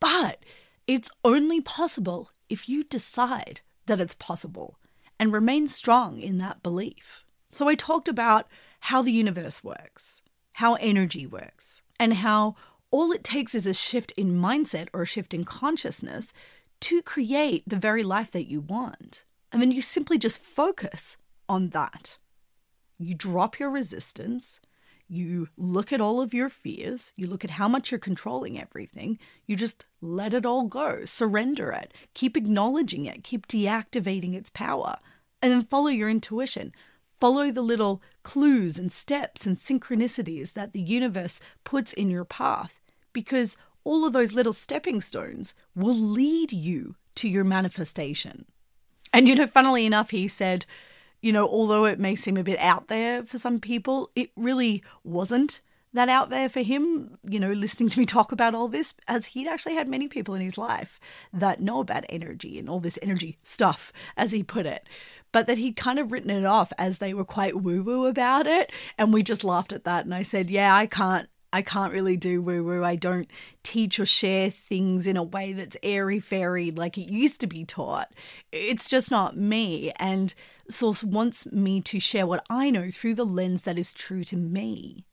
But it's only possible if you decide that it's possible and remain strong in that belief. So I talked about how the universe works, how energy works, and how all it takes is a shift in mindset or a shift in consciousness to create the very life that you want. And then you simply just focus on that. You drop your resistance. You look at all of your fears. You look at how much you're controlling everything. You just let it all go, surrender it, keep acknowledging it, keep deactivating its power, and then follow your intuition. Follow the little clues and steps and synchronicities that the universe puts in your path because all of those little stepping stones will lead you to your manifestation. And, you know, funnily enough, he said, you know, although it may seem a bit out there for some people, it really wasn't that out there for him, you know, listening to me talk about all this, as he'd actually had many people in his life that know about energy and all this energy stuff, as he put it but that he'd kind of written it off as they were quite woo woo about it. And we just laughed at that. And I said, Yeah, I can't. I can't really do woo woo. I don't teach or share things in a way that's airy fairy like it used to be taught. It's just not me. And Source wants me to share what I know through the lens that is true to me.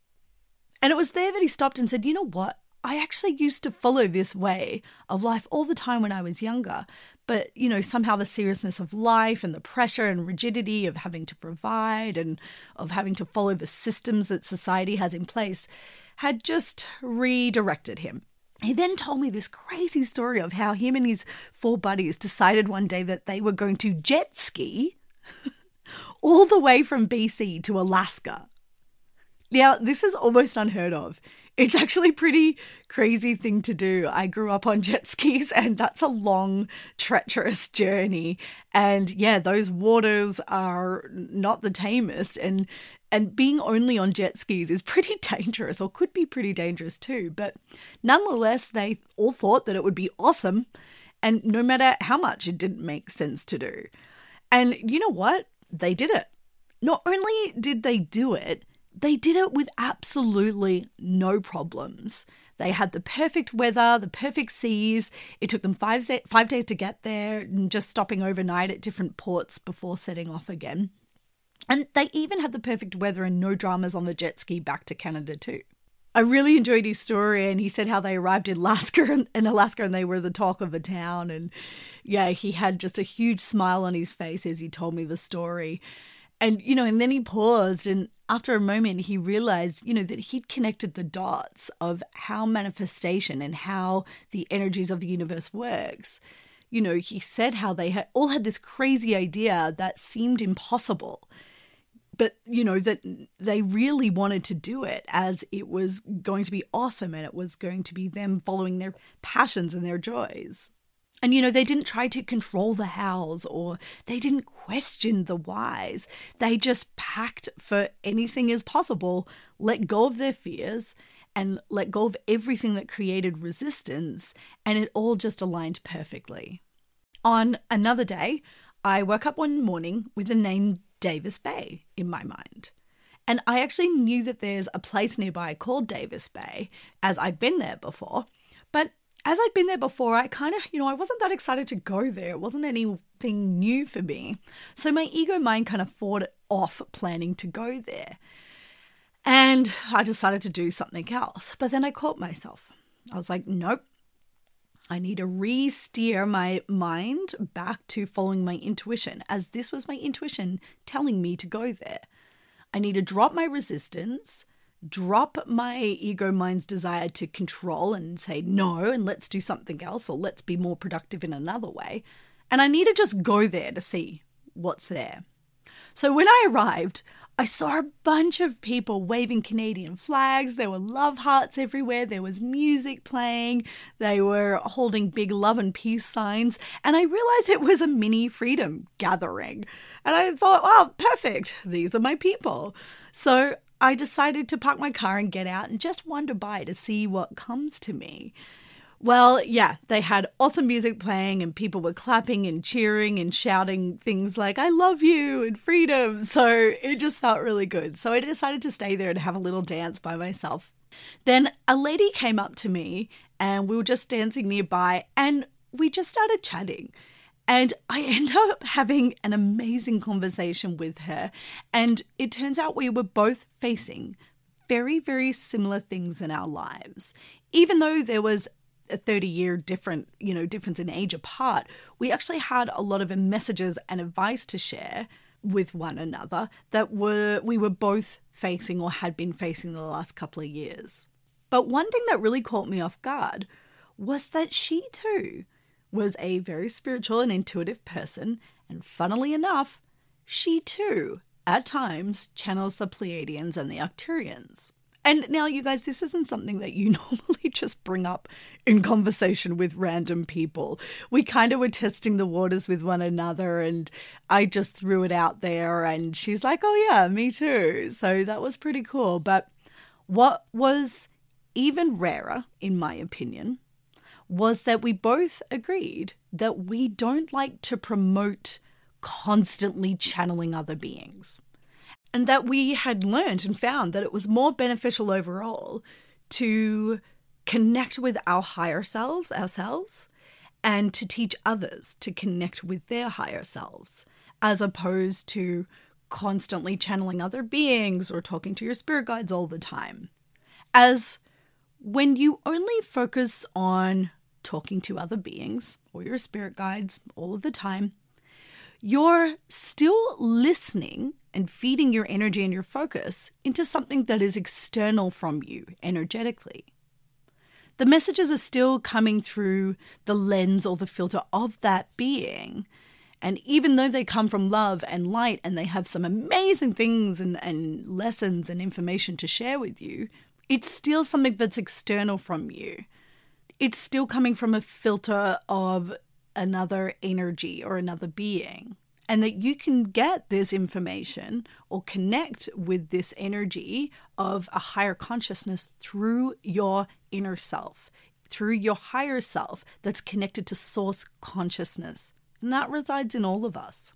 And it was there that he stopped and said, You know what? I actually used to follow this way of life all the time when I was younger. But, you know, somehow the seriousness of life and the pressure and rigidity of having to provide and of having to follow the systems that society has in place had just redirected him. He then told me this crazy story of how him and his four buddies decided one day that they were going to jet ski all the way from BC to Alaska. Now, this is almost unheard of it's actually pretty crazy thing to do. I grew up on jet skis and that's a long treacherous journey. And yeah, those waters are not the tamest and and being only on jet skis is pretty dangerous or could be pretty dangerous too. But nonetheless, they all thought that it would be awesome and no matter how much it didn't make sense to do. And you know what? They did it. Not only did they do it, they did it with absolutely no problems. They had the perfect weather, the perfect seas. It took them five, five days to get there and just stopping overnight at different ports before setting off again. And they even had the perfect weather and no dramas on the jet ski back to Canada, too. I really enjoyed his story, and he said how they arrived in Alaska, in Alaska, and they were the talk of the town. And yeah, he had just a huge smile on his face as he told me the story. And you know, and then he paused, and after a moment, he realized, you know, that he'd connected the dots of how manifestation and how the energies of the universe works. You know, he said how they had all had this crazy idea that seemed impossible, but you know that they really wanted to do it as it was going to be awesome and it was going to be them following their passions and their joys. And, you know, they didn't try to control the hows or they didn't question the whys. They just packed for anything as possible, let go of their fears, and let go of everything that created resistance, and it all just aligned perfectly. On another day, I woke up one morning with the name Davis Bay in my mind. And I actually knew that there's a place nearby called Davis Bay, as I'd been there before, as I'd been there before, I kind of, you know, I wasn't that excited to go there. It wasn't anything new for me. So my ego mind kind of fought off planning to go there. And I decided to do something else. But then I caught myself. I was like, nope. I need to re steer my mind back to following my intuition, as this was my intuition telling me to go there. I need to drop my resistance drop my ego mind's desire to control and say no and let's do something else or let's be more productive in another way. And I need to just go there to see what's there. So when I arrived, I saw a bunch of people waving Canadian flags. There were love hearts everywhere. There was music playing. They were holding big love and peace signs. And I realized it was a mini freedom gathering. And I thought, wow, perfect. These are my people. So I decided to park my car and get out and just wander by to see what comes to me. Well, yeah, they had awesome music playing and people were clapping and cheering and shouting things like, I love you and freedom. So it just felt really good. So I decided to stay there and have a little dance by myself. Then a lady came up to me and we were just dancing nearby and we just started chatting. And I end up having an amazing conversation with her. And it turns out we were both facing very, very similar things in our lives. Even though there was a 30 year different, you know, difference in age apart, we actually had a lot of messages and advice to share with one another that were we were both facing or had been facing the last couple of years. But one thing that really caught me off guard was that she too was a very spiritual and intuitive person, and funnily enough, she too, at times, channels the Pleiadians and the Arcturians. And now, you guys, this isn't something that you normally just bring up in conversation with random people. We kind of were testing the waters with one another, and I just threw it out there, and she's like, oh, yeah, me too. So that was pretty cool. But what was even rarer, in my opinion, was that we both agreed that we don't like to promote constantly channeling other beings. And that we had learned and found that it was more beneficial overall to connect with our higher selves ourselves and to teach others to connect with their higher selves as opposed to constantly channeling other beings or talking to your spirit guides all the time. As when you only focus on talking to other beings or your spirit guides all of the time you're still listening and feeding your energy and your focus into something that is external from you energetically. The messages are still coming through the lens or the filter of that being. And even though they come from love and light and they have some amazing things and, and lessons and information to share with you, it's still something that's external from you. It's still coming from a filter of another energy or another being and that you can get this information or connect with this energy of a higher consciousness through your inner self, through your higher self that's connected to source consciousness. And that resides in all of us.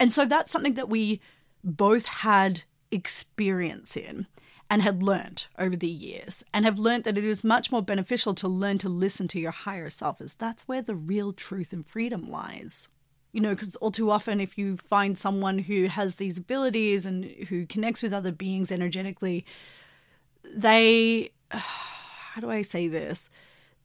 And so that's something that we both had experience in and had learnt over the years and have learnt that it is much more beneficial to learn to listen to your higher self as that's where the real truth and freedom lies you know, because all too often, if you find someone who has these abilities and who connects with other beings energetically, they, how do I say this?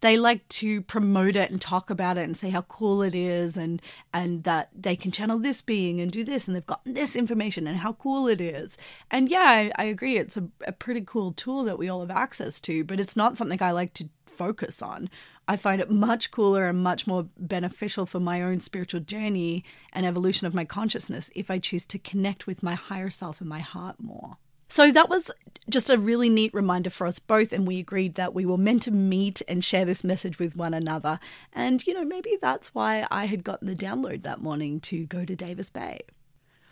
They like to promote it and talk about it and say how cool it is and and that they can channel this being and do this and they've gotten this information and how cool it is. And yeah, I, I agree, it's a, a pretty cool tool that we all have access to, but it's not something I like to focus on. I find it much cooler and much more beneficial for my own spiritual journey and evolution of my consciousness if I choose to connect with my higher self and my heart more. So that was just a really neat reminder for us both, and we agreed that we were meant to meet and share this message with one another. And, you know, maybe that's why I had gotten the download that morning to go to Davis Bay.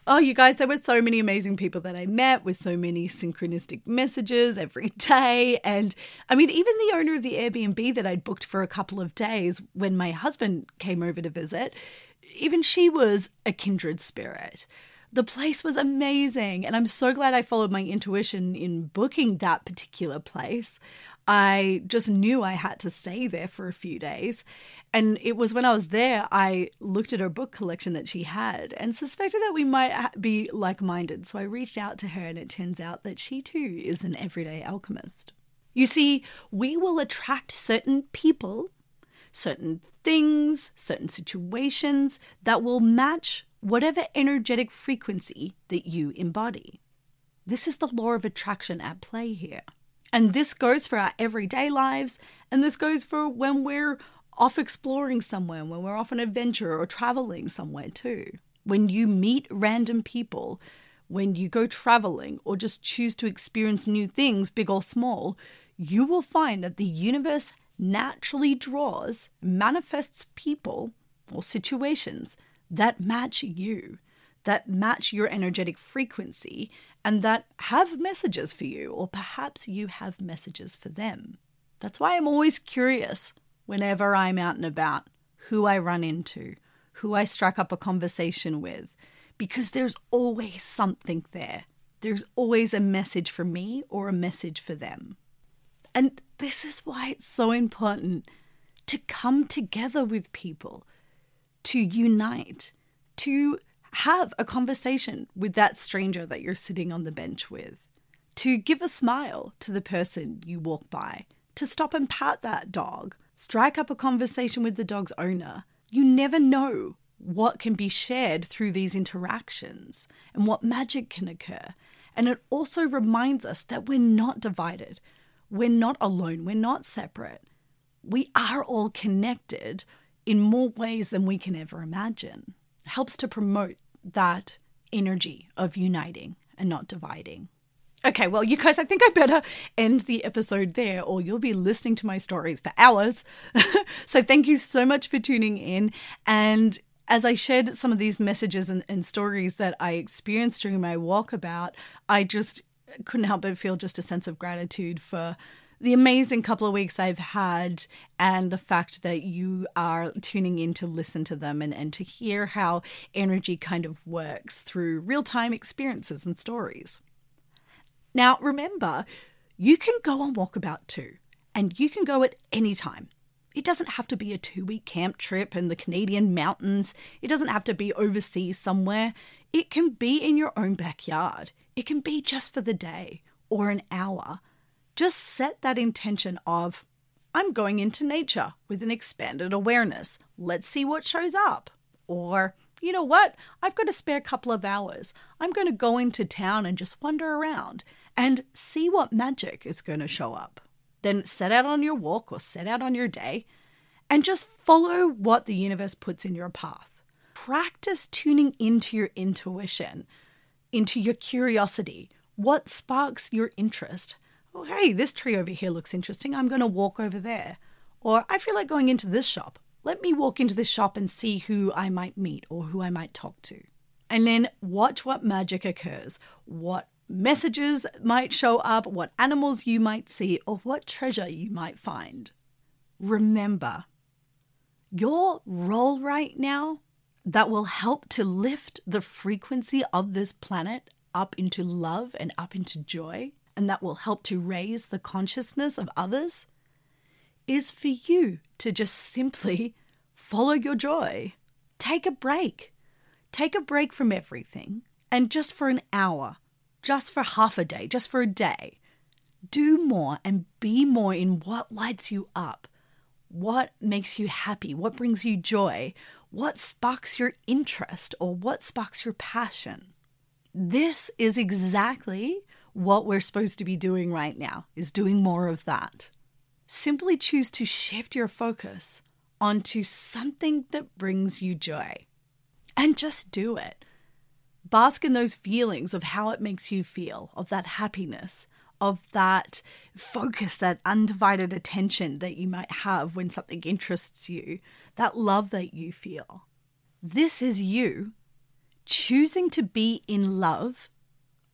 Oh, you guys, there were so many amazing people that I met with so many synchronistic messages every day. And I mean, even the owner of the Airbnb that I'd booked for a couple of days when my husband came over to visit, even she was a kindred spirit. The place was amazing. And I'm so glad I followed my intuition in booking that particular place. I just knew I had to stay there for a few days. And it was when I was there, I looked at her book collection that she had and suspected that we might be like minded. So I reached out to her, and it turns out that she too is an everyday alchemist. You see, we will attract certain people, certain things, certain situations that will match whatever energetic frequency that you embody. This is the law of attraction at play here. And this goes for our everyday lives, and this goes for when we're off exploring somewhere, when we're off an adventure or traveling somewhere too. When you meet random people, when you go traveling or just choose to experience new things, big or small, you will find that the universe naturally draws, manifests people or situations that match you, that match your energetic frequency, and that have messages for you, or perhaps you have messages for them. That's why I'm always curious whenever I'm out and about who I run into, who I strike up a conversation with, because there's always something there. There's always a message for me or a message for them. And this is why it's so important to come together with people, to unite, to have a conversation with that stranger that you're sitting on the bench with, to give a smile to the person you walk by, to stop and pat that dog, strike up a conversation with the dog's owner. You never know what can be shared through these interactions and what magic can occur. And it also reminds us that we're not divided, we're not alone, we're not separate. We are all connected in more ways than we can ever imagine. Helps to promote that energy of uniting and not dividing. Okay, well, you guys, I think I better end the episode there, or you'll be listening to my stories for hours. so, thank you so much for tuning in. And as I shared some of these messages and, and stories that I experienced during my walkabout, I just couldn't help but feel just a sense of gratitude for the amazing couple of weeks I've had and the fact that you are tuning in to listen to them and, and to hear how energy kind of works through real time experiences and stories. Now, remember, you can go on walkabout too, and you can go at any time. It doesn't have to be a two week camp trip in the Canadian mountains. It doesn't have to be overseas somewhere. It can be in your own backyard. It can be just for the day or an hour. Just set that intention of, I'm going into nature with an expanded awareness. Let's see what shows up. Or, you know what? I've got a spare couple of hours. I'm going to go into town and just wander around and see what magic is going to show up. Then set out on your walk or set out on your day and just follow what the universe puts in your path. Practice tuning into your intuition, into your curiosity, what sparks your interest. Oh, hey, this tree over here looks interesting. I'm going to walk over there. Or I feel like going into this shop. Let me walk into this shop and see who I might meet or who I might talk to. And then watch what magic occurs, what messages might show up, what animals you might see, or what treasure you might find. Remember, your role right now that will help to lift the frequency of this planet up into love and up into joy, and that will help to raise the consciousness of others, is for you to just simply follow your joy. Take a break. Take a break from everything, and just for an hour, just for half a day, just for a day. Do more and be more in what lights you up, what makes you happy, what brings you joy, what sparks your interest, or what sparks your passion. This is exactly what we're supposed to be doing right now, is doing more of that. Simply choose to shift your focus onto something that brings you joy. And just do it. Bask in those feelings of how it makes you feel, of that happiness, of that focus, that undivided attention that you might have when something interests you, that love that you feel. This is you choosing to be in love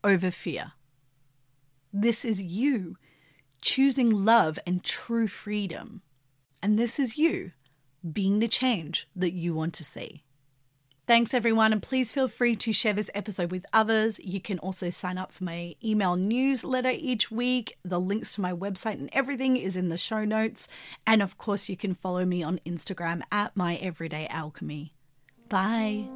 over fear. This is you choosing love and true freedom. And this is you being the change that you want to see. Thanks, everyone, and please feel free to share this episode with others. You can also sign up for my email newsletter each week. The links to my website and everything is in the show notes. And of course, you can follow me on Instagram at my everyday alchemy. Bye.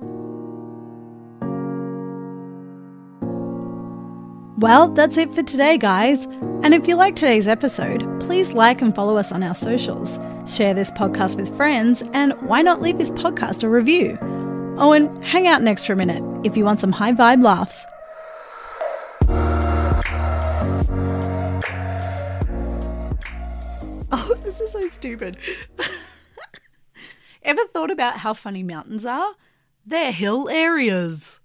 Well, that's it for today, guys. And if you like today's episode, please like and follow us on our socials. Share this podcast with friends, and why not leave this podcast a review? Oh, and hang out next for a minute if you want some high vibe laughs. Oh, this is so stupid. Ever thought about how funny mountains are? They're hill areas.